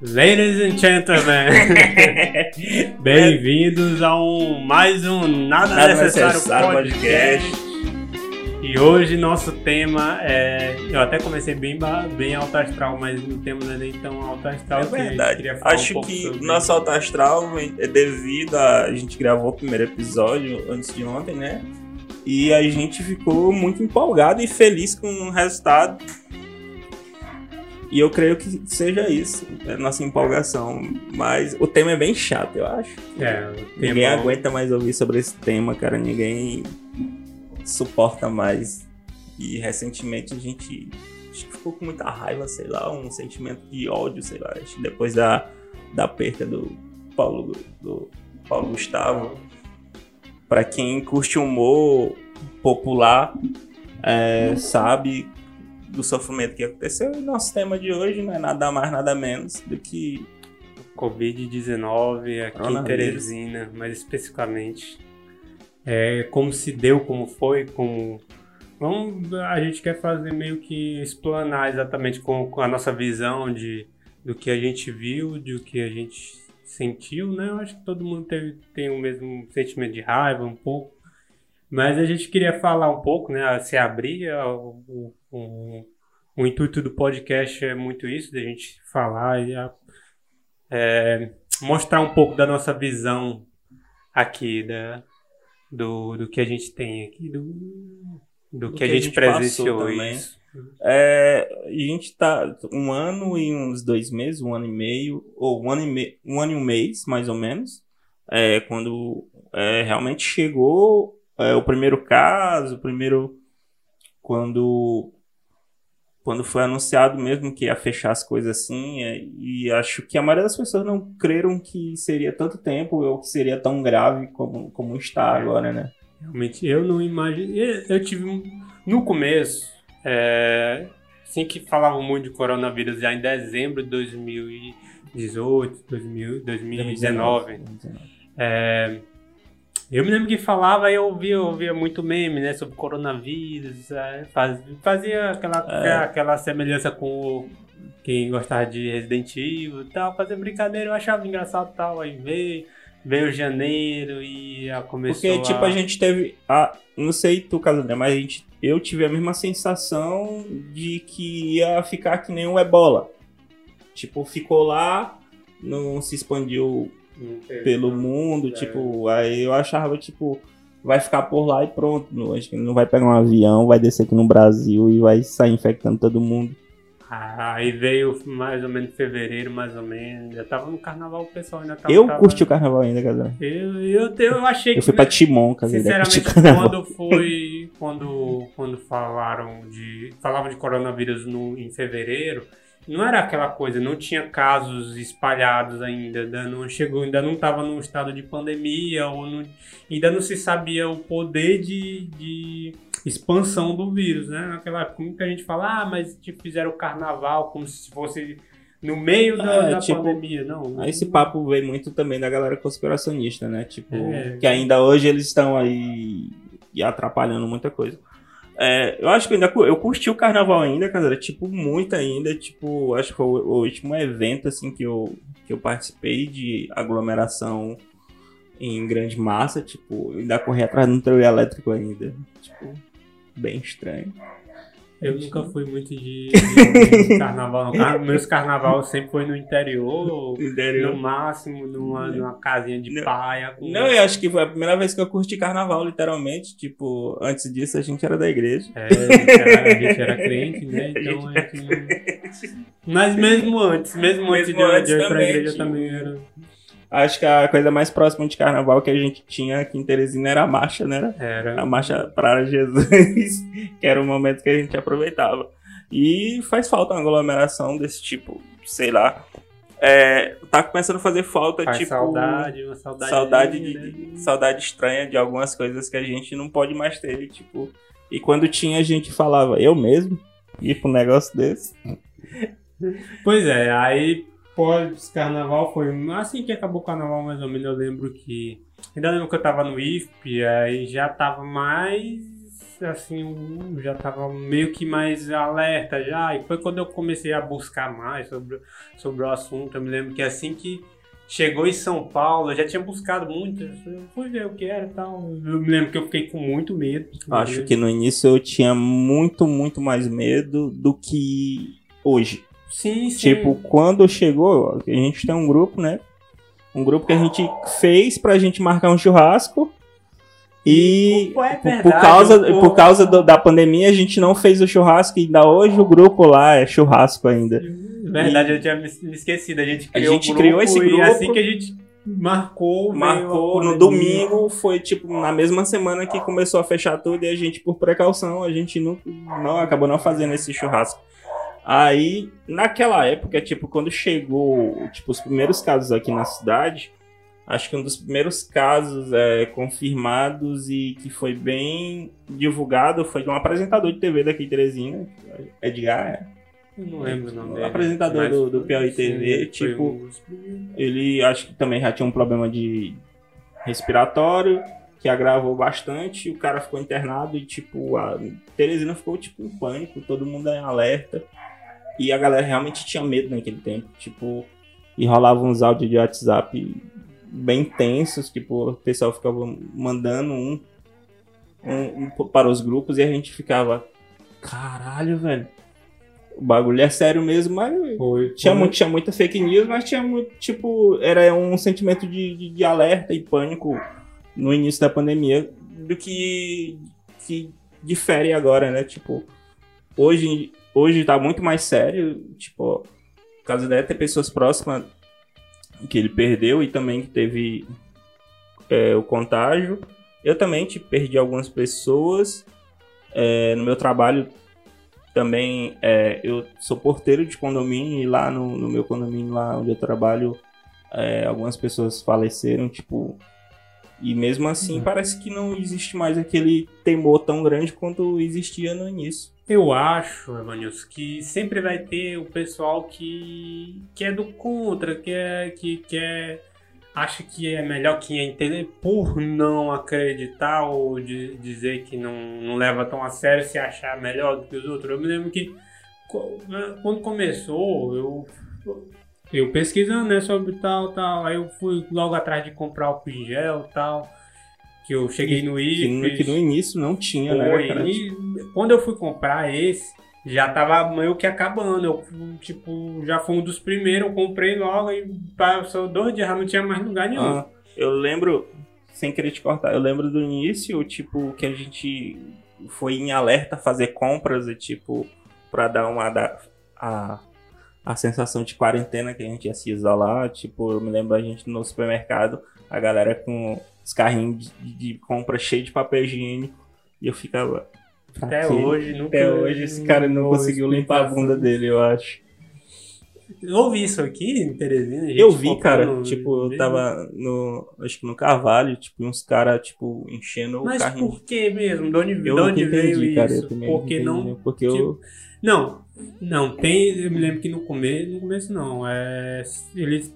Ladies and gentlemen, bem-vindos a um mais um Nada, Nada Necessário, Necessário podcast. Podcast. E hoje nosso tema é. Eu até comecei bem, bem alto astral, mas o tema não é nem tão alto astral É verdade. um Acho pouco que sobre- nosso alto astral é devido a. A gente gravou o primeiro episódio antes de ontem, né? E a gente ficou muito empolgado e feliz com o resultado. E eu creio que seja isso, a nossa empolgação. Mas o tema é bem chato, eu acho. É, Ninguém tema- aguenta mais ouvir sobre esse tema, cara. Ninguém suporta mais. E recentemente a gente acho que ficou com muita raiva, sei lá, um sentimento de ódio, sei lá. Acho que depois da, da perca do Paulo, do Paulo Gustavo. Pra quem curte humor popular, é, sabe do sofrimento que aconteceu. E nosso tema de hoje não é nada mais, nada menos do que Covid-19 aqui em. Teresina, mais especificamente. É, como se deu, como foi, como. Vamos, a gente quer fazer meio que explanar exatamente com, com a nossa visão de, do que a gente viu, do que a gente sentiu, né? Eu acho que todo mundo teve, tem o mesmo sentimento de raiva, um pouco. Mas a gente queria falar um pouco, né? Se abrir, o, o, o, intuito do podcast é muito isso, da gente falar e a- é, mostrar um pouco da nossa visão aqui, da, do, do que a gente tem aqui, do, do, que, a gente, presenciou. passou também. isso. É, a gente tá um ano e uns dois meses, um ano e meio, ou um ano e, me, um, ano e um mês, mais ou menos, é, quando é, realmente chegou é, o primeiro caso, o primeiro. Quando, quando foi anunciado mesmo que ia fechar as coisas assim, é, e acho que a maioria das pessoas não creram que seria tanto tempo ou que seria tão grave como, como está agora, né? Realmente, eu não imagino. Eu, tive. um- No começo, é, assim que falavam muito de coronavírus, já em dezembro de 2018, 2000, 2019. É, eu me lembro que falava e eu ouvia, eu ouvia muito meme, né, sobre coronavírus, é, faz- fazia aquela, É. aquela semelhança com quem gostava de Resident Evil e tal, fazia brincadeira, eu achava engraçado e tal, aí veio, veio janeiro e a começou Porque, tipo, a gente teve. A, não sei tu, Casané, mas a gente, eu tive a mesma sensação de que ia ficar que nem o ebola. Tipo, ficou lá, não se expandiu pelo mundo, é. tipo, aí eu achava, tipo, vai ficar por lá e pronto. Não, acho que não vai pegar um avião, vai descer aqui no Brasil e vai sair infectando todo mundo. Ah, Aí veio mais ou menos fevereiro, mais ou menos. Já tava no carnaval, o pessoal ainda tava. eu tava- curti o carnaval ainda, Casané. Eu, eu, eu achei que. Eu fui pra Timon, curti Sinceramente, quando foi. Quando, quando falaram de. Falavam de coronavírus no, em fevereiro, não era aquela coisa, não tinha casos espalhados ainda, ainda não chegou, ainda não estava num estado de pandemia, ou não- ainda não se sabia o poder de, de expansão do vírus, né? Naquela época, muita gente fala, ah, mas tipo, fizeram o carnaval como se fosse no meio da, É, da tipo, pandemia, não. Aí Esse papo veio muito também da galera conspiracionista, né? Tipo, É. que ainda hoje eles estão aí atrapalhando muita coisa. É, eu acho que ainda eu curti o carnaval ainda, cara, tipo, muito ainda, tipo, acho que foi o, o último evento assim que eu, que eu participei de aglomeração em grande massa, tipo, ainda corri atrás do trio elétrico ainda, tipo, bem estranho. Eu nunca fui muito de, de- carnaval. Car- Meus carnaval sempre foi no interior, Entendeu? no máximo numa, numa casinha de Não. paia. Com... Não, eu acho que foi a primeira vez que eu curti carnaval, literalmente. Tipo, antes disso a gente era da igreja. É, a gente era, a gente era crente, né? Então a gente não... Mas mesmo antes, mesmo antes Mesmo antes de eu ir pra igreja tipo, também era. Acho que a coisa mais próxima de carnaval que a gente tinha aqui em Teresina era a marcha, né? A era. marcha para Jesus, que era o momento que a gente aproveitava. E faz falta uma aglomeração desse tipo, sei lá. É, tá começando a fazer falta, Faz tipo. saudade, uma saudade. saudade, de, saudade estranha de algumas coisas que a gente não pode mais ter, tipo. E quando tinha, a gente falava, eu mesmo, ir pra um negócio desse. Pois é, aí pós-carnaval foi assim que acabou o carnaval, mais ou menos. Eu lembro que. Ainda lembro que eu tava no IFP, aí já tava mais. Assim, já tava meio que mais alerta já. E foi quando eu comecei a buscar mais sobre, sobre o assunto. Eu me lembro que assim que chegou em São Paulo, eu já tinha buscado muito. Eu fui ver o que era e tal. Eu me lembro que eu fiquei com muito medo. Acho que no início eu tinha muito, muito mais medo do que hoje. Sim, sim. Tipo, quando chegou, a gente tem um grupo, né? Um grupo que a gente fez pra gente marcar um churrasco. E Pô, é por, por verdade, causa, por causa do- da pandemia a gente não fez o churrasco e ainda hoje o grupo lá é churrasco ainda. Verdade, eu tinha me esquecido. A gente A criou, gente o criou esse E grupo. assim que a gente marcou, a Marcou no domingo, foi tipo na mesma semana que começou a fechar tudo e a gente, por precaução, a gente não, não acabou não fazendo esse churrasco. Aí, naquela época, tipo, quando chegou tipo, os primeiros casos aqui na cidade, acho que um dos primeiros casos é, confirmados e que foi bem divulgado foi de um apresentador de TV daqui de Teresina, Edgar, é. Eu não lembro o nome dele. apresentador mas do- do Piauí TV, tipo. Ele acho que também já tinha um problema de respiratório, que agravou bastante, o cara ficou internado e, tipo, a Teresina ficou, tipo, em pânico, todo mundo em alerta. E a galera realmente tinha medo naquele tempo, tipo, e rolava uns áudios de WhatsApp bem tensos, tipo, o pessoal ficava mandando um, um- um para os grupos e a gente ficava, caralho, velho. O bagulho é sério mesmo, mas Foi. tinha, muito, tinha muita fake news, mas tinha muito, tipo, era um sentimento de, de, de alerta e pânico no início da pandemia do que, que difere agora, né? Tipo, hoje, hoje tá muito mais sério, tipo, por causa deve ter pessoas próximas que ele perdeu e também que teve é, o contágio. Eu também tipo, perdi algumas pessoas é, no meu trabalho também é, eu sou porteiro de condomínio e lá no, no meu condomínio lá onde eu trabalho é, algumas pessoas faleceram tipo e mesmo assim parece que não existe mais aquele temor tão grande quanto existia no início Eu acho, Evanilson, que sempre vai ter o pessoal que, que é do contra, que é que, que é acha que é melhor que entender por não acreditar ou de, dizer que não, não leva tão a sério se achar melhor do que os outros. Eu me lembro que quando começou, eu eu pesquisando né, sobre tal, tal, aí eu fui logo atrás de comprar álcool em gel tal, que eu cheguei no IFES. que no início não tinha né Foi, e quando eu fui comprar esse, já tava meio que acabando. Eu, tipo, já foi um dos primeiros, eu comprei logo e passou dois dias, já não tinha mais lugar nenhum. Ah, eu lembro, sem querer te cortar, eu lembro do início, tipo, que a gente foi em alerta fazer compras e, tipo, pra dar uma. da- a, a sensação de quarentena que a gente ia se isolar. Tipo, eu me lembro a gente no supermercado, a galera com os carrinhos de, de compra cheio de papel higiênico. E eu ficava. Até quê? hoje, nunca. Até hoje esse cara não conseguiu limpar a bunda dele, eu acho. Eu ouvi isso aqui em Teresina? gente Eu vi, cara, comprando tipo, eu tava no. Acho que no Carvalho, tipo, uns caras, tipo, enchendo o Mas carrinho. por que mesmo? De onde, Eu de onde veio entendi, cara. isso? Eu Porque não. Porque tipo, eu. Não, não, tem. Eu me lembro que no começo. No começo não. É, eles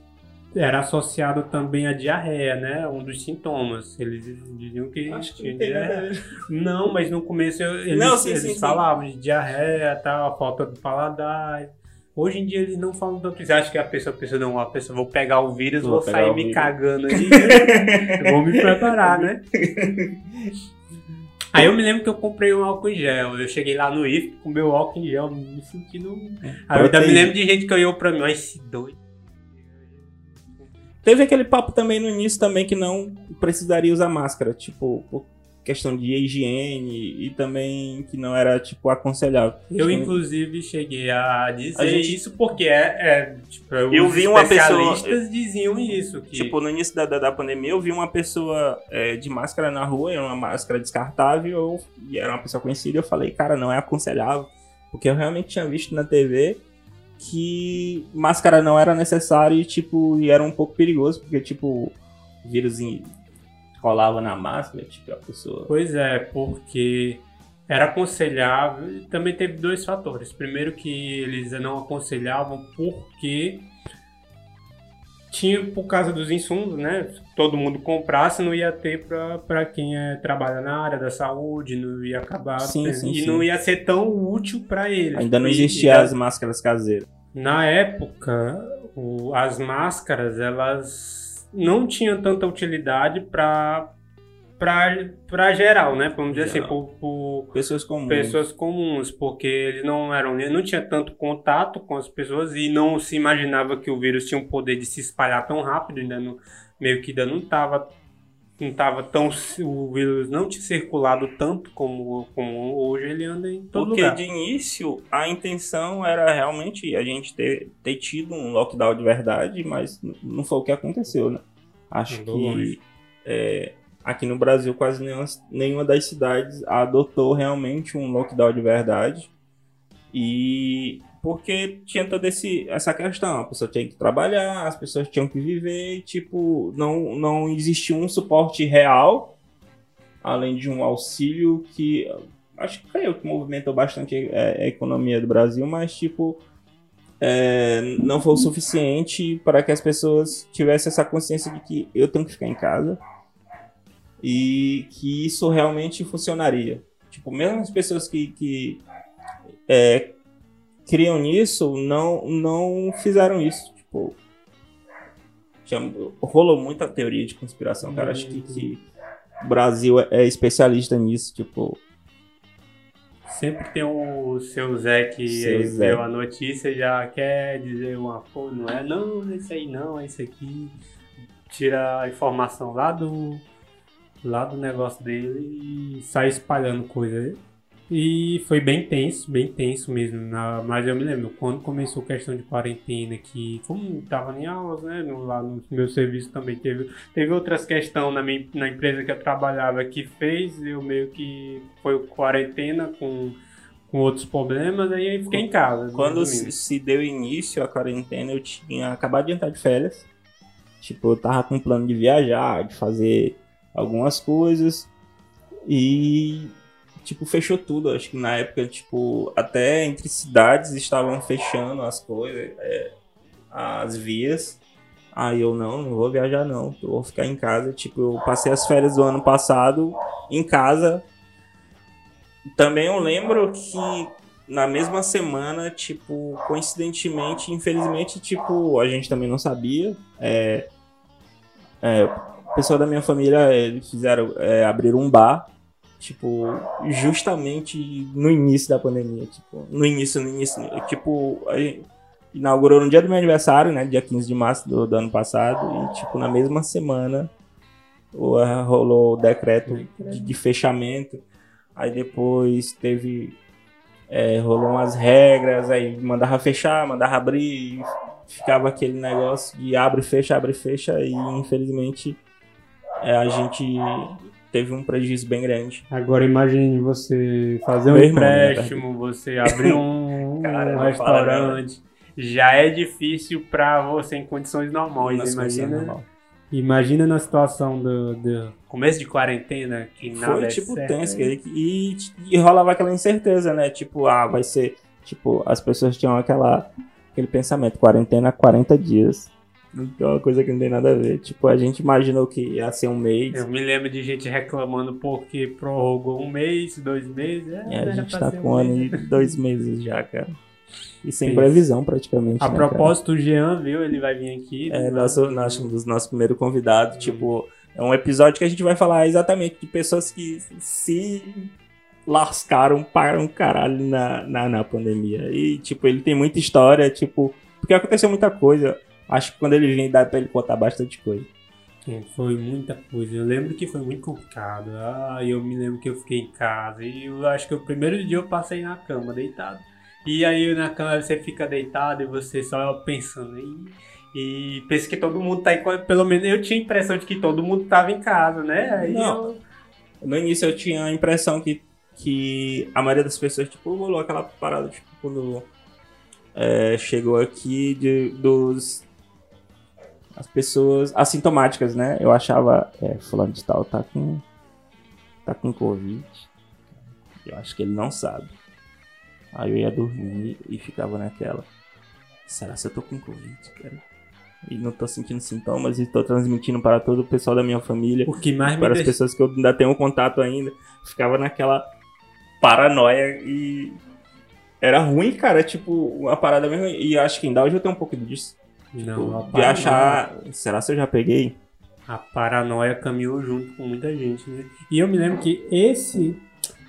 era associado também à diarreia, né? Um dos sintomas. Eles diziam que Acho que tinha a diarreia. Não, mas no começo eu- eles, Não, sim, eles sim, sim. falavam de diarreia, tal, a falta do paladar. Hoje em dia eles não falam tanto isso. Acho que a pessoa pensa, não, a pessoa vou pegar o vírus, Vou vou, sair me vírus. cagando aí, né? vou me preparar, né? Aí eu me lembro que eu comprei um álcool em gel. Eu cheguei lá no IF com meu álcool em gel, me sentindo. Aí eu ainda me lembro de gente que olhou pra mim, ó, esse doido. Teve aquele papo também no início também que não precisaria usar máscara, tipo, questão de higiene e também que não era, tipo, aconselhável. Eu, que- inclusive, cheguei a dizer A gente- isso porque é, é tipo, Eu vi uma pessoa- diziam isso. Que, Tipo, no início da, da, da pandemia, eu vi uma pessoa é, de máscara na rua, era uma máscara descartável, e era uma pessoa conhecida, eu falei, cara, não é aconselhável. Porque eu realmente tinha visto na TV que máscara não era necessário e, tipo, e era um pouco perigoso, porque, tipo, o vírus rolava na máscara, tipo, a pessoa... Pois é, porque era aconselhável. Também teve dois fatores. Primeiro que eles não aconselhavam porque tinha por causa dos insumos, né? Todo mundo comprasse, não ia ter para quem é, trabalha na área da saúde, não ia acabar sim, sim, e sim. não ia ser tão útil para eles. Ainda não existiam as máscaras caseiras. Na época, o- as máscaras elas não tinham tanta utilidade para para geral, né? Vamos dizer assim, Geral. por, por Pessoas comuns. pessoas comuns, porque eles não eram, não tinha tanto contato com as pessoas e não se imaginava que o vírus tinha um poder de se espalhar tão rápido, ainda não, meio que ainda não estava não tava tão o vírus não tinha circulado tanto como, como hoje ele anda em todo Porque lugar. de início a intenção era realmente a gente ter, ter tido um lockdown de verdade, mas não foi o que aconteceu, né? Acho Andou que é, aqui no Brasil quase nenhuma, nenhuma das cidades adotou realmente um lockdown de verdade. E porque tinha toda esse, essa questão, a pessoa tinha que trabalhar, as pessoas tinham que viver, e, tipo, não, não existia um suporte real, além de um auxílio que acho que caiu, que movimentou bastante a economia do Brasil, mas tipo é, não foi o suficiente para que as pessoas tivessem essa consciência de que eu tenho que ficar em casa e que isso realmente funcionaria. Tipo, mesmo as pessoas que, que é, criam nisso não, não fizeram isso. Tipo, tinha- rolou muita teoria de conspiração, cara. Acho que, que o Brasil é especialista nisso, tipo. Sempre tem o seu Zé que Seu Zé. a notícia e já quer dizer uma coisa, não é? Não, esse aí não, é esse aqui. Tira a informação lá do, lá do negócio dele e sai espalhando coisa. E foi bem tenso, bem tenso mesmo. na- mas eu me lembro, quando começou a questão de quarentena, que como tava em aulas, né? no- lá no meu serviço também teve, teve outras questões na, minha, na empresa que eu trabalhava que fez, eu meio que foi quarentena com, com outros problemas, aí eu fiquei em casa. Quando resumindo. se, se deu início à quarentena, eu tinha acabado de entrar de férias. Tipo, eu tava com plano de viajar, de fazer algumas coisas. E, tipo, fechou tudo. Acho que na época, tipo, até entre cidades estavam fechando as coisas, é, as vias. Aí eu, não, não vou viajar não, eu vou ficar em casa. Tipo, eu passei as férias do ano passado em casa. Também eu lembro que na mesma semana, tipo, coincidentemente, infelizmente, tipo, a gente também não sabia. É, é, o pessoal da minha família, eles fizeram, é, abriram um bar, tipo, justamente no início da pandemia, tipo, no início, no início, tipo, inaugurou no dia do meu aniversário, né, dia 15 de março do, do ano passado, e, tipo, na mesma semana rolou o decreto de, de fechamento, aí depois teve é, rolou umas regras, aí mandava fechar, mandava abrir, e ficava aquele negócio de abre, fecha, abre, fecha, e infelizmente é, a gente teve um prejuízo bem grande. Agora imagine você fazer um Meu irmão, né, empréstimo, você abrir um, Cara, um restaurante. Já é difícil pra você em condições normais. Nas Imagina, normais. imagina na situação do, do começo de quarentena, que nada Foi é tipo certo. tenso, que- e, e rolava aquela incerteza, né? Tipo, ah, vai ser. Tipo, as pessoas tinham aquela, aquele pensamento, quarentena 40 dias. É uma coisa que não tem nada a ver. Tipo, a gente imaginou que ia ser um mês. Eu me lembro de gente reclamando porque prorrogou um mês, dois meses. É, E a gente tá com um ano e dois meses já, cara. E sem previsão, praticamente. A né, cara? propósito, o Jean, viu? Ele vai vir aqui. É, nosso, nosso, um dos nossos primeiros convidados. Tipo, é um episódio que a gente vai falar exatamente de pessoas que se lascaram para um caralho na, na, na pandemia. E, tipo, ele tem muita história, tipo, porque aconteceu muita coisa. Acho que quando ele vem dá pra ele contar bastante coisa. É, Foi muita coisa. Eu lembro que foi muito complicado. Ah, eu me lembro que eu fiquei em casa. E eu acho que o primeiro dia eu passei na cama, deitado. E aí na cama você fica deitado e você só pensando. E, e pensa que todo mundo tá em casa. Pelo menos eu tinha a impressão de que todo mundo tava em casa, né? Aí Não. eu- No início eu tinha a impressão que, que a maioria das pessoas, tipo, rolou aquela parada, tipo, quando é, chegou aqui de, dos. As pessoas assintomáticas, né? Eu achava, é, fulano de tal tá com. tá com Covid. Eu acho que ele não sabe. Aí eu ia dormir e ficava naquela. Será que eu tô com Covid, cara? e não tô sentindo sintomas e tô transmitindo para todo o pessoal da minha família, O que mais para as deixa... pessoas que eu ainda tenho contato ainda. Ficava naquela paranoia e era ruim, cara, tipo, uma parada mesmo. E acho que ainda hoje eu tenho um pouco disso. Não, a de achar, será que eu já peguei? A paranoia caminhou junto com muita gente, né? E eu me lembro que esse,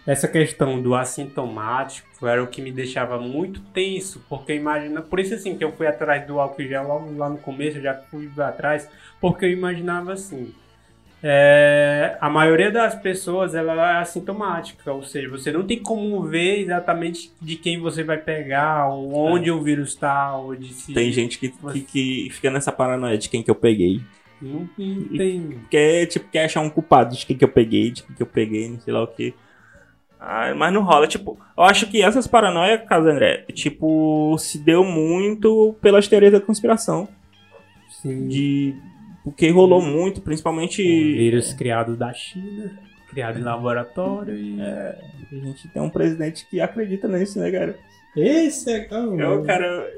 essa questão do assintomático era o que me deixava muito tenso, porque imagina, por isso assim que eu fui atrás do álcool gel logo lá no começo, eu já fui atrás, porque eu imaginava assim, é, a maioria das pessoas ela é assintomática, ou seja, você não tem como ver exatamente de quem você vai pegar, ou onde o vírus está, onde se Tem gente que, que, que fica nessa paranoia de quem que eu peguei. não, não tem Quer, tipo, quer achar um culpado de quem que eu peguei, de quem que eu peguei, não sei lá o que. Ah, mas não rola, tipo, eu acho que essas paranoias, caso André, tipo, se deu muito pelas teorias da conspiração. sim. De. Porque rolou muito, principalmente. Um vírus criado da China, criado em laboratório e. A gente tem um presidente que acredita nisso, né, cara? Esse é É o cara.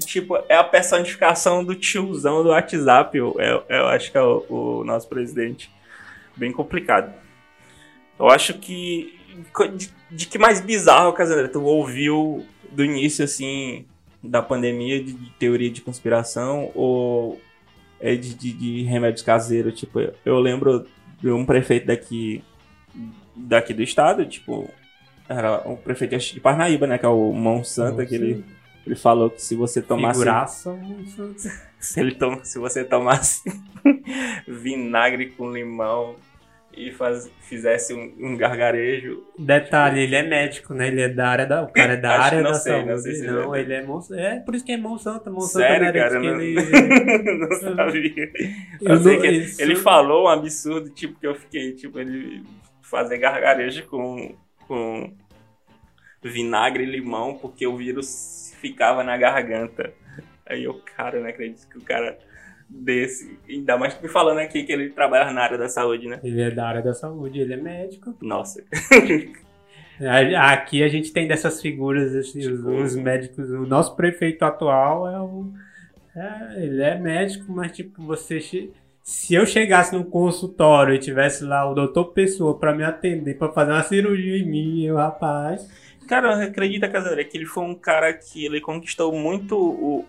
Tipo, é a personificação do tiozão do WhatsApp. Eu, eu, eu acho que é o, o nosso presidente. Bem complicado. Eu acho que. De, de que mais bizarro, Casanera, tu ouviu do início, assim, da pandemia, de, de teoria de conspiração, ou é de, de, de remédios caseiros? Tipo, eu, eu lembro de um prefeito daqui, daqui do estado, tipo, era o prefeito de Parnaíba, né, que é o Monsanto, que ele, ele falou que se você tomasse Figuraça, se, ele toma, se você tomasse vinagre com limão e faz, fizesse um, um gargarejo. Detalhe, ele é médico, né? Ele é da área da. O cara é da área da sei, saúde. não sei se não, ele é. é Monsanto. É por isso que é Monsanto. Monsanto Sério, cara? Não, ele. não sabia. Eu sei que isso- ele falou um absurdo, tipo, que eu fiquei, tipo, ele fazer gargarejo com, com vinagre e limão, porque o vírus ficava na garganta. Aí eu, cara, não acredito que o cara desse. Ainda mais me falando aqui que ele trabalha na área da saúde, né? Ele é da área da saúde, ele é médico. Nossa. Aqui a gente tem dessas figuras, assim, os, Tipo- os médicos. O nosso prefeito atual é o. é, ele é médico, mas tipo, você. che- Se eu chegasse num consultório e tivesse lá o doutor Pessoa pra me atender, pra fazer uma cirurgia em mim, eu, rapaz. Cara, acredita, Casareira, que ele foi um cara que ele conquistou muito o,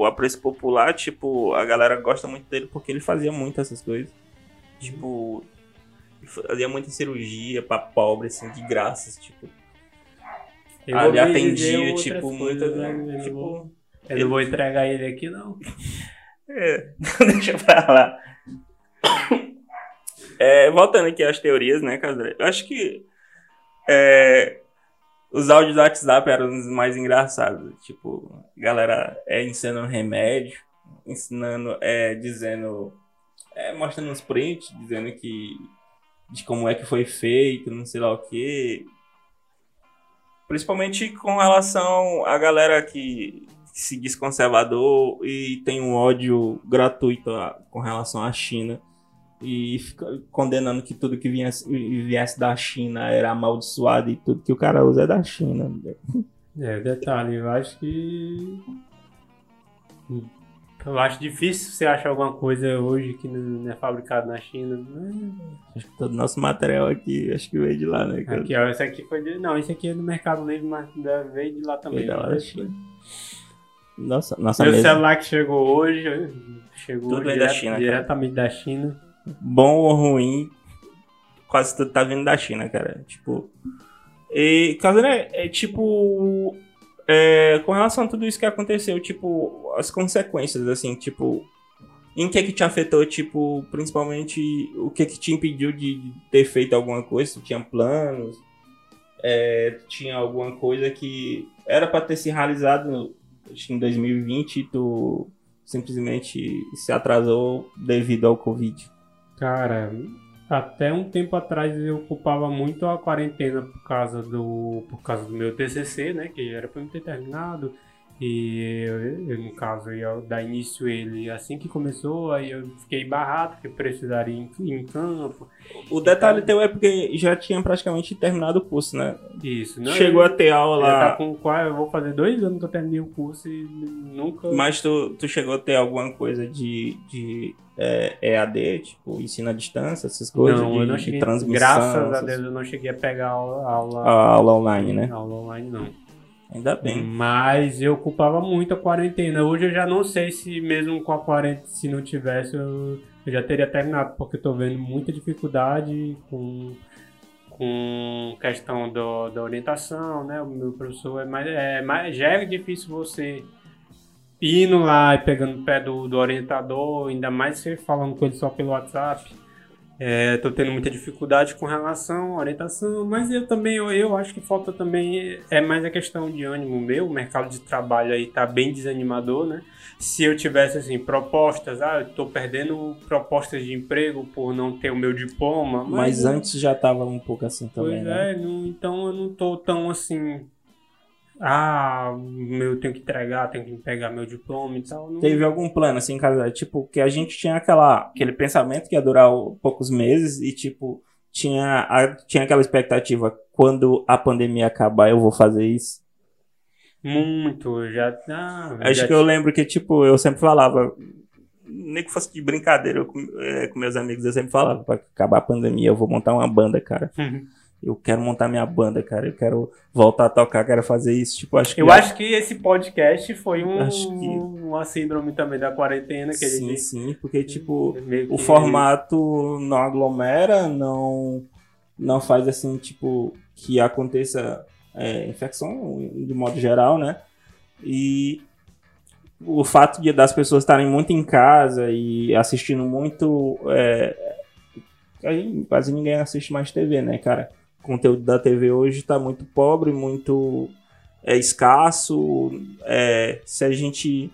o apreço popular. Tipo, a galera gosta muito dele porque ele fazia muito essas coisas. Tipo, ele fazia muita cirurgia pra pobre, assim, de graças, tipo. Eu ele atendia, tipo, muito. né? Vou- Tipo. Eu não vou entregar ele aqui, não. É, deixa pra lá. É, voltando aqui às teorias, né, Casareira? Eu acho que. é, os áudios do WhatsApp eram os mais engraçados. Tipo, galera é ensinando remédio, ensinando, é, dizendo. É, mostrando uns prints, dizendo que. de como é que foi feito, não sei lá o que. Principalmente com relação à galera que se diz conservador e tem um ódio gratuito com relação à China. E condenando que tudo que viesse, viesse da China era amaldiçoado e tudo que o cara usa é da China. É, detalhe, eu acho que. Eu acho difícil você achar alguma coisa hoje que não é fabricado na China. né? Acho que todo nosso material aqui, acho que veio de lá, né, cara? Aqui, ó, esse aqui foi de. Não, esse aqui é do Mercado Livre, mas veio de lá também. Veio da lá da China. Nossa, nossa Meu mesa. celular que chegou hoje, chegou Tudo direto- da China, cara. diretamente da China. Bom ou ruim, quase tudo tá vindo da China, cara. Tipo. E, Casané, é tipo. é, com relação a tudo isso que aconteceu, tipo, as consequências, assim, tipo. Em que que te afetou, tipo, principalmente o que que te impediu de ter feito alguma coisa? Tu tinha planos? É, tinha alguma coisa que era pra ter se realizado em 2020 e tu simplesmente se atrasou devido ao Covid? Cara, até um tempo atrás eu ocupava muito a quarentena por causa do, por causa do meu TCC, né? Que era pra eu ter terminado. E eu, eu, no caso, ia dar início ele assim que começou, aí eu fiquei barrado, porque precisaria ir em, em campo. O detalhe teu é porque já tinha praticamente terminado o curso, né? Isso, não, Chegou a ter aula lá. Tá com qual, eu vou fazer dois anos que eu terminei o curso e nunca. Mas tu, tu chegou a ter alguma coisa de, de é, EAD, tipo, ensino à distância, essas coisas? Não, de, eu não cheguei. transmissão. Graças a Deus eu não cheguei a pegar aula. aula, a aula online, né? Aula online não. Ainda bem. Mas eu ocupava muito a quarentena. Hoje eu já não sei se mesmo com a quarentena, se não tivesse, eu, eu já teria terminado, porque eu tô vendo muita dificuldade com, com questão do, da orientação, né? O meu professor é mais, é mais. Já é difícil você indo lá e pegando o pé do, do orientador, ainda mais você falando com ele só pelo WhatsApp. Estou é, tendo muita dificuldade com relação à orientação, mas eu também eu, eu, acho que falta também é mais a questão de ânimo meu. O mercado de trabalho aí está bem desanimador, né? Se eu tivesse assim propostas, ah, eu estou perdendo propostas de emprego por não ter o meu diploma. Mas, mas antes já estava um pouco assim também. Pois né? é, não, então eu não estou tão assim ah, eu tenho que entregar, tenho que pegar meu diploma e tal. Não... Teve algum plano, assim, cara, tipo, que a gente tinha aquela, aquele pensamento que ia durar poucos meses e, tipo, tinha, a, tinha aquela expectativa, quando a pandemia acabar eu vou fazer isso? Muito, já... Ah, Acho já que eu lembro que, tipo, eu sempre falava, nem que fosse de brincadeira, eu, com, é, com meus amigos eu sempre falava, pra acabar a pandemia eu vou montar uma banda, cara. Eu quero montar minha banda, cara, eu quero voltar a tocar, quero fazer isso. Tipo, acho que eu acho que esse podcast foi um, que... uma síndrome também da quarentena que sim, a gente... Sim, porque tipo, que... o formato não aglomera, não não faz assim, tipo, que aconteça é, infecção de modo geral, né? E o fato de das pessoas estarem muito em casa e assistindo muito é, aí quase ninguém assiste mais TV, né, cara? Conteúdo da TV hoje está muito pobre, muito é, escasso. É, se a gente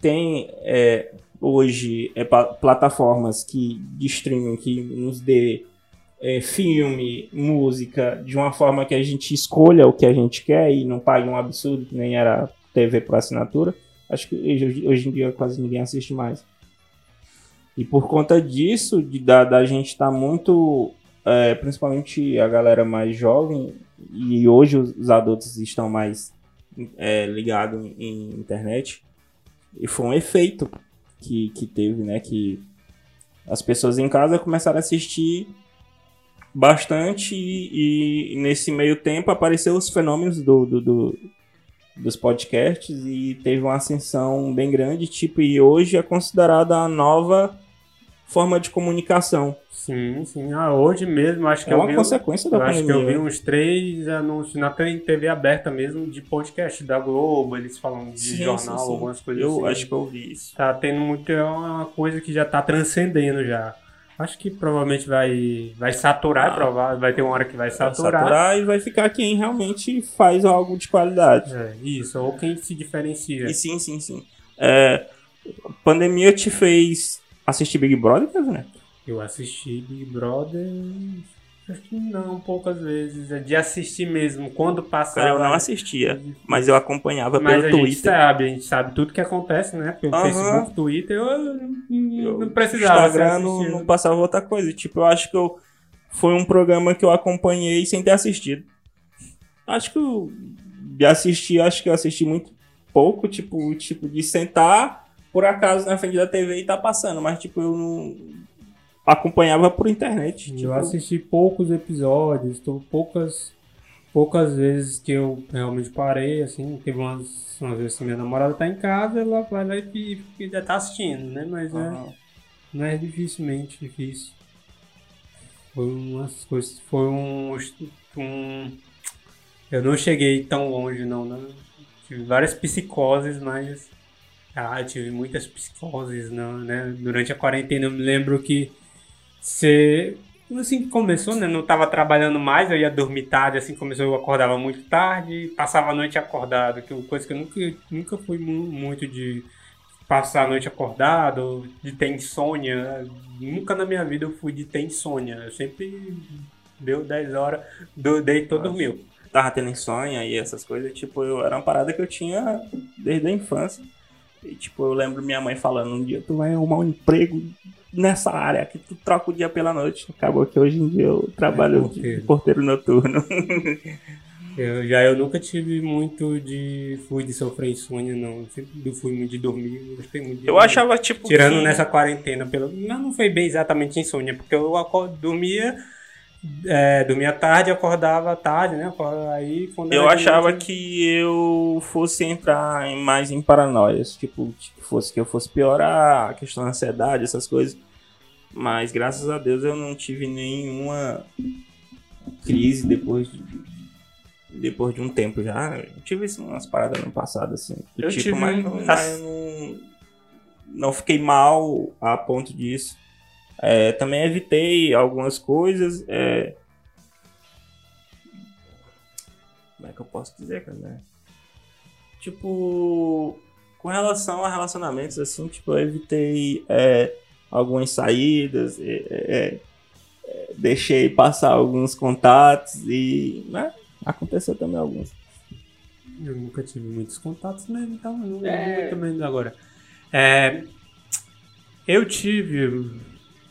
tem é, hoje é, plataformas que, de streaming que nos dê é, filme, música, de uma forma que a gente escolha o que a gente quer e não pague um absurdo que nem era TV por assinatura, acho que hoje, hoje em dia quase ninguém assiste mais. E por conta disso, de, da, da gente estar tá muito é, principalmente a galera mais jovem, e hoje os adultos estão mais é, ligados em internet, e foi um efeito que, que teve, né? Que as pessoas em casa começaram a assistir bastante e, e nesse meio tempo apareceu os fenômenos do, do, do, dos podcasts e teve uma ascensão bem grande, tipo, e hoje é considerada a nova forma de comunicação. Sim, sim. Ah, hoje mesmo, acho que é eu uma vi, consequência da eu pandemia. Acho que eu vi uns três anúncios na TV aberta mesmo de podcast da Globo, eles falam de sim, jornal, sim, sim. algumas coisas eu assim. acho que eu vi isso. Tá tendo muito, é uma coisa que já tá transcendendo já. Acho que provavelmente vai, vai saturar, ah, vai ter uma hora que vai saturar. Vai saturar e vai ficar quem realmente faz algo de qualidade. É, isso, ou quem se diferencia. E sim, sim, sim. É, a pandemia te fez assistir Big Brother, né? Eu assisti Big Brother. Acho que não, poucas vezes. É de assistir mesmo. Quando passava. Eu não assistia, mas eu acompanhava mas pelo a Twitter. Gente sabe, a gente sabe tudo que acontece, né? Pelo Aham. Facebook, Twitter, eu, eu não precisava. Instagram não, não passava outra coisa. Tipo, eu acho que eu, foi um programa que eu acompanhei sem ter assistido. Acho que eu, de assistir, acho que eu assisti muito pouco, tipo, tipo de sentar por acaso na frente da TV e tá passando, mas tipo, eu não acompanhava por internet. Eu tipo, assisti poucos episódios, tô poucas poucas vezes que eu realmente parei, assim, teve umas, umas vezes que minha namorada tá em casa, ela vai lá e, e já tá assistindo, né? Mas é, aham. não é dificilmente difícil. Foi umas coisas, foi um, um eu não cheguei tão longe não, né? Tive várias psicoses, mas ah, eu tive muitas psicoses, não, né? Durante a quarentena eu me lembro que você assim que começou, né? Não tava trabalhando mais, eu ia dormir tarde, assim começou, eu acordava muito tarde, passava a noite acordado, que coisa que eu nunca, nunca fui mu- muito de passar a noite acordado, de ter insônia. Nunca na minha vida eu fui de ter insônia. Eu sempre deu 10 horas, do, deitou, Nossa. dormiu. tava tendo insônia e essas coisas, tipo, eu, era uma parada que eu tinha desde a infância. E, tipo, eu lembro minha mãe falando, um dia tu vai arrumar um emprego nessa área, que tu troca o dia pela noite. Acabou que hoje em dia eu trabalho é porteiro. de porteiro noturno. Eu, já eu nunca tive muito de. fui de sofrer insônia, não. Sempre fui muito de dormir. Gostei muito de Eu achava, tipo. Tirando que... nessa quarentena, pelo. Não, não foi bem exatamente insônia, porque eu dormia. É, dormia tarde, acordava tarde, né? Aí, quando eu achava que eu fosse entrar em, mais em paranoias, tipo, tipo, fosse que eu fosse piorar a questão da ansiedade, essas coisas. Mas graças a Deus eu não tive nenhuma crise depois de, depois de um tempo já. Eu tive umas paradas no passado, assim. Do eu tipo, tive... mas, não, mas não, não fiquei mal a ponto disso. É, também evitei algumas coisas. É... Como é que eu posso dizer, cara? Tipo, com relação a relacionamentos, assim, tipo, eu evitei é, algumas saídas, é, é, é deixei passar alguns contatos e. Né? Aconteceu também alguns. Eu nunca tive muitos contatos, né? Então não é... também agora. É, eu tive,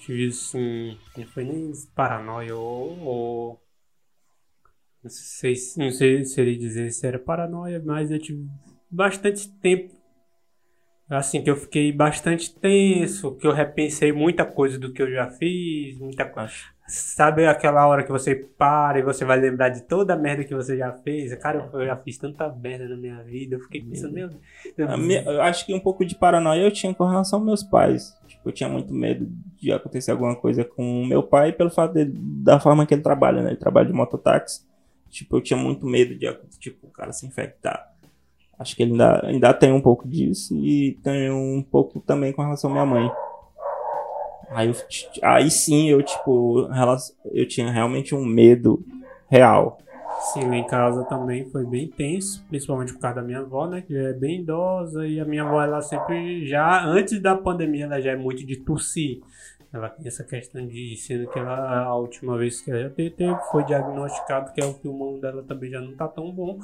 tive assim, não foi nem paranoia ou, ou não sei, não sei se ele dizer se era paranoia, mas eu tive bastante tempo assim que eu fiquei bastante tenso, que eu repensei muita coisa do que eu já fiz, muita coisa. Sabe aquela hora que você para e você vai lembrar de toda a merda que você já fez? Cara, eu já fiz tanta merda na minha vida. Eu fiquei pensando, meu Deus. Eu acho que um pouco de paranoia eu tinha com relação aos meus pais. Tipo, eu tinha muito medo de acontecer alguma coisa com meu pai pelo fato de, da forma que ele trabalha, né? Ele trabalha de mototáxi. Tipo, eu tinha muito medo de, tipo, o cara se infectar. Acho que ele ainda, ainda tem um pouco disso e tem um pouco também com relação à minha mãe. Aí, eu, aí sim eu, tipo, eu tinha realmente um medo real. Sim, lá em casa também foi bem tenso, principalmente por causa da minha avó, né? Que é bem idosa e a minha avó, ela sempre, já antes da pandemia, ela já é muito de tossir. Ela tem essa questão de, sendo que ela, a última vez que ela já teve, foi diagnosticado que é o pulmão dela também já não tá tão bom.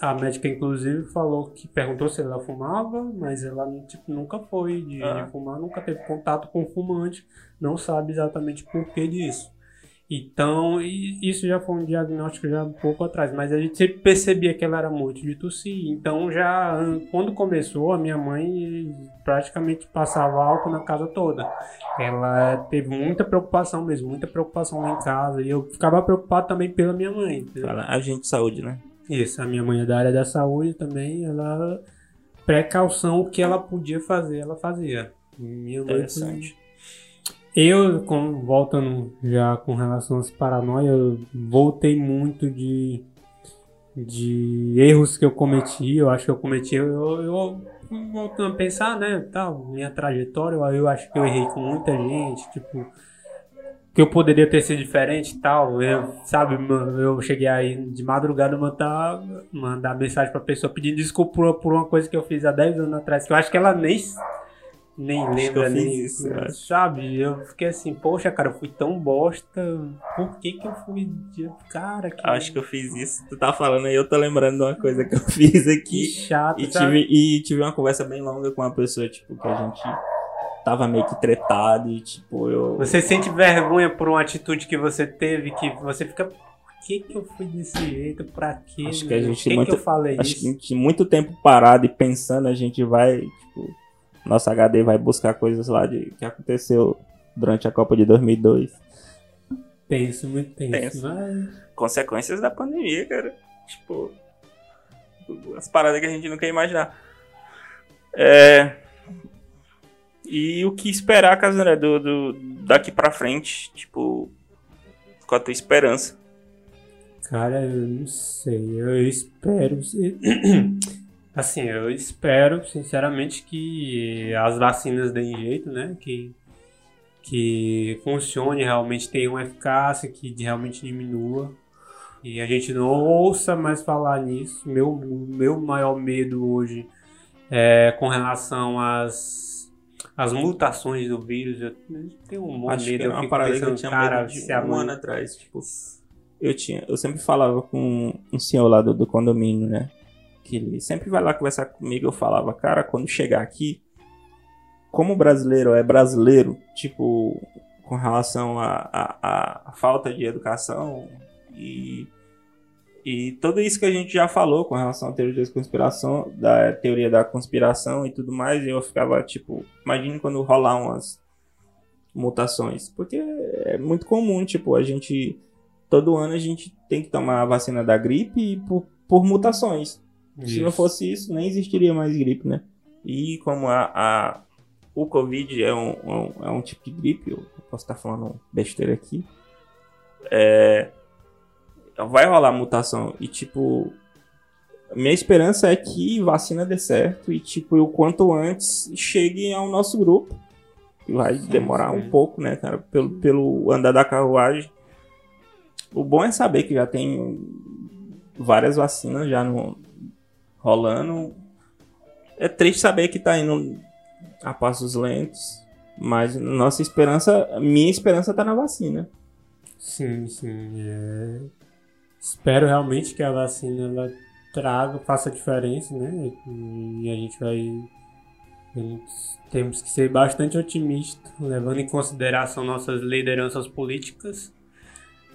A médica, inclusive, falou que perguntou se ela fumava, mas ela tipo, nunca foi de, ah. de, fumar, nunca teve contato com fumante, não sabe exatamente por que disso. Então, isso já foi um diagnóstico já um pouco atrás, mas a gente sempre percebia que ela era muito de tossir. Então, já quando começou, a minha mãe praticamente passava álcool na casa toda. Ela teve muita preocupação mesmo, muita preocupação lá em casa, e eu ficava preocupado também pela minha mãe. Fala, agente de saúde, né? Isso, a minha mãe é da área da saúde também, ela precaução o que ela podia fazer, ela fazia. Minha mãe Interessante. Eu, como, voltando já com relação às paranoias, eu voltei muito de, de erros que eu cometi. Eu acho que eu cometi. Eu, eu voltando a pensar, né? Tal, minha trajetória, eu, eu acho que eu errei com muita gente. Tipo, que eu poderia ter sido diferente e tal. Eu, sabe, eu cheguei aí de madrugada mandar, mandar mensagem pra pessoa pedindo desculpa por, por uma coisa que eu fiz há 10 anos atrás, que eu acho que ela nem, nem acho lembra, nem. Isso, sabe? Eu fiquei assim, poxa, cara, eu fui tão bosta. Por que que eu fui. Cara, que. Acho que eu fiz isso. Tu tá falando aí, eu tô lembrando de uma coisa que eu fiz aqui. Que chato, e tive, e tive uma conversa bem longa com uma pessoa, tipo, que a gente tava meio que tretado e tipo, eu. Você sente vergonha por uma atitude que você teve que você fica. Por que, que eu fui desse jeito? Pra quê? Acho que a gente que muito, que eu falei acho isso? que muito tempo parado e pensando, a gente vai, tipo, nosso HD vai buscar coisas lá de que aconteceu durante a Copa de 2002. Penso, muito tenso. Mas... Consequências da pandemia, cara. Tipo, as paradas que a gente não quer imaginar. É, e o que esperar, Casandré, do, do, daqui pra frente? Tipo, com a tua esperança? Cara, eu não sei. Eu espero. Assim, eu espero, sinceramente, que as vacinas deem jeito, né? Que, que funcione realmente, tenha uma eficácia, que realmente diminua. E a gente não ouça mais falar nisso. Meu, meu maior medo hoje é com relação às as mutações do vírus, eu tenho um monte de medo. É uma parada que eu tinha cara, medo de um ano atrás, tipo... eu tinha, eu sempre falava com um senhor lá do, do condomínio, né? Que ele sempre vai lá conversar comigo, eu falava, cara, quando chegar aqui, como brasileiro é brasileiro, tipo, com relação à falta de educação e, e tudo isso que a gente já falou com relação à teoria da conspiração, da teoria da conspiração e tudo mais, eu ficava tipo, imagine quando rolar umas mutações, porque é muito comum, tipo, a gente todo ano a gente tem que tomar a vacina da gripe por, por mutações. Isso. Se não fosse isso, nem existiria mais gripe, né? E como a, a o Covid é um, um, é um tipo de gripe, eu posso estar falando besteira aqui. É, vai rolar mutação. E, tipo, minha esperança é que vacina dê certo e, tipo, o quanto antes chegue ao nosso grupo. Vai sim, demorar sim. um pouco, né, cara, pelo, pelo andar da carruagem. O bom é saber que já tem várias vacinas já no, rolando. É triste saber que tá indo a passos lentos, mas nossa esperança, minha esperança tá na vacina. Sim, sim. É... Espero realmente que a vacina ela traga, faça diferença, né? E a gente vai. Temos que ser bastante otimistas, levando em consideração nossas lideranças políticas.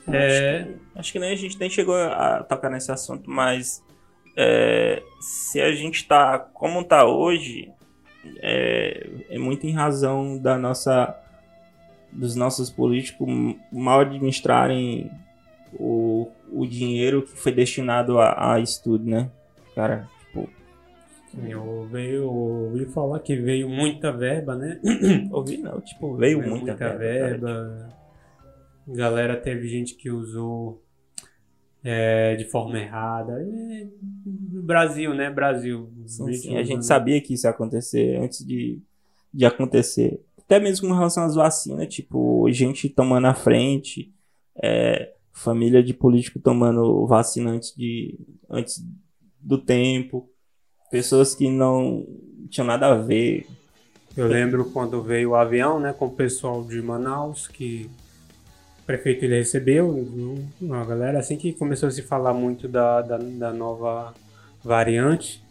Acho, é... que, acho que nem a gente nem chegou a tocar nesse assunto, mas é, se a gente tá como tá hoje, é, é muito em razão da nossa dos nossos políticos mal administrarem o, o dinheiro que foi destinado a, a estudo, né? Cara, tipo. Eu, veio, ouvi falar que veio muita verba, né? ouvi não, tipo, veio, veio muita, muita, verba. verba. Galera, teve gente que usou é, de forma errada. É, Brasil, né? Brasil. Sim, sim. A gente sabia que isso ia acontecer antes de, de acontecer. Até mesmo com relação às vacinas, tipo, gente tomando a frente, é, família de político tomando vacina antes, de, antes do tempo, pessoas que não tinham nada a ver. Eu lembro quando veio o avião, né, com o pessoal de Manaus, que o prefeito ele recebeu uma galera assim que começou a se falar muito da, da, da, nova variante.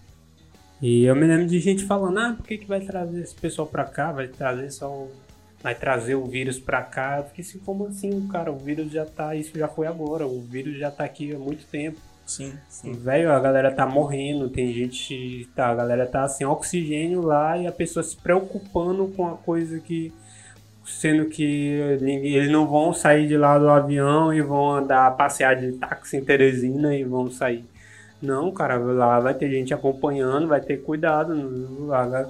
E eu me lembro de gente falando, ah, por que, que vai trazer esse pessoal pra cá? Vai trazer só vai trazer o vírus pra cá. Eu fiquei assim, como assim, cara? O vírus já tá, isso já foi agora, o vírus já tá aqui há muito tempo. Sim, sim. Velho, a galera tá morrendo, tem gente, tá, a galera tá sem oxigênio lá e a pessoa se preocupando com a coisa que sendo que eles não vão sair de lá do avião e vão andar passear de táxi em Teresina e vão sair. Não, cara, lá vai ter gente acompanhando, vai ter cuidado. Lá,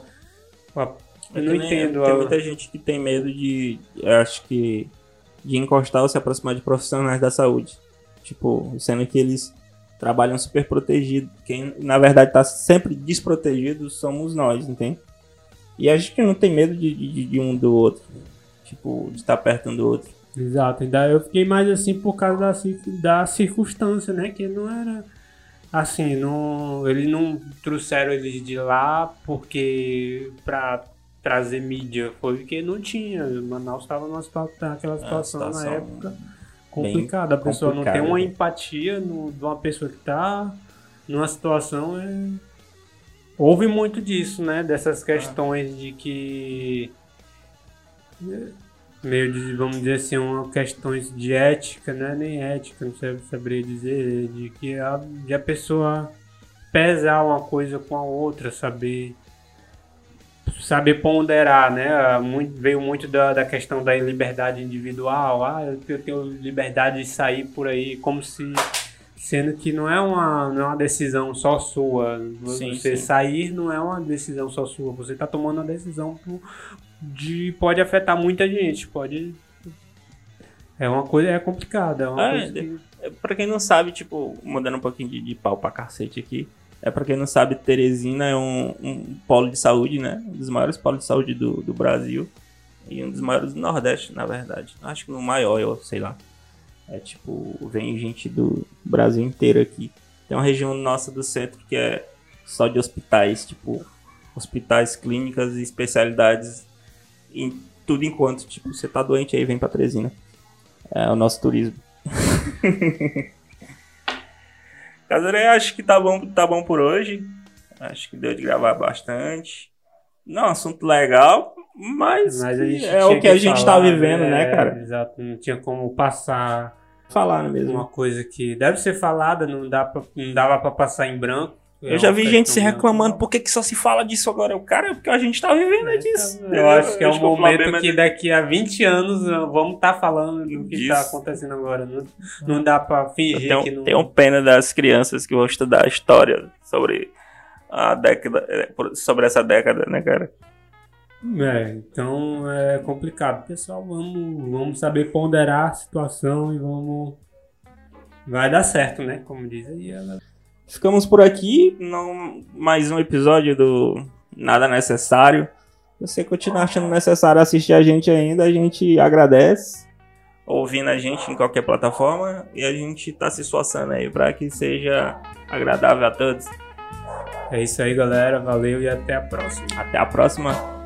eu não entendo. Tem muita gente que tem medo de, acho que, de encostar ou se aproximar de profissionais da saúde. Tipo, sendo que eles trabalham super protegidos. Quem, na verdade, está sempre desprotegido somos nós, entende? E a gente não tem medo de, de, de um do outro tipo, de estar perto um do outro. Exato, ainda eu fiquei mais assim por causa da, da circunstância, né? Que não era assim, não, eles não trouxeram eles de lá porque pra trazer mídia, foi porque não tinha. Manaus estava numa naquela situação, é, situação, na época complicada. A pessoa não tem uma empatia no, de uma pessoa que está numa situação. É... Houve muito disso, né? Dessas questões de que meio de, vamos dizer assim, uma questões de ética, né? Nem ética, não sei, saberia dizer, de que a, de a pessoa pesar uma coisa com a outra, saber saber ponderar, né? Muito, veio muito da, da questão da liberdade individual, ah, eu tenho liberdade de sair por aí, como se sendo que não é uma, não é uma decisão só sua. Sim, você sim. sair não é uma decisão só sua, você está tomando uma decisão de pode afetar muita gente, pode é uma coisa é complicada, é é, que... É, pra quem não sabe, tipo, mudando um pouquinho de, de pau pra cacete aqui, é pra quem não sabe, Teresina é um, um polo de saúde, né? Um dos maiores polos de saúde do, do Brasil. E um dos maiores do Nordeste, na verdade. Acho que no maior, eu sei lá. É tipo, vem gente do Brasil inteiro aqui. Tem uma região nossa do centro que é só de hospitais, tipo, hospitais, clínicas e especialidades em tudo enquanto, tipo, você tá doente aí, vem pra Teresina. É o nosso turismo. Casaré, acho que tá bom, tá bom por hoje. Acho que deu de gravar bastante. Não, assunto legal, mas, Mas é o que a gente tá falar, vivendo, né, cara? Exato, não tinha como passar Falar mesmo. uma coisa que deve ser falada, não, dá pra, não dava pra passar em branco. É Eu já uma vi gente se reclamando, por que, que só se fala disso agora? O cara, é porque a gente tá vivendo é disso. Eu acho que é um momento que daqui a 20 anos uh, vamos estar falando do que está acontecendo agora. Não, não dá pra Eu fingir tenho, que não. tenho pena das crianças que vão estudar história sobre a década, é, por- sobre essa década, né, cara? É, então é complicado. Pessoal, vamos, vamos saber ponderar a situação e vamos. Vai dar certo, né? Como diz aí ela. Ficamos por aqui, não mais um episódio do Nada Necessário. Se você continuar achando necessário assistir a gente ainda, a gente agradece. Ouvindo a gente em qualquer plataforma e a gente tá se esforçando aí para que seja agradável a todos. É isso aí, galera. Valeu e até a próxima. Até a próxima.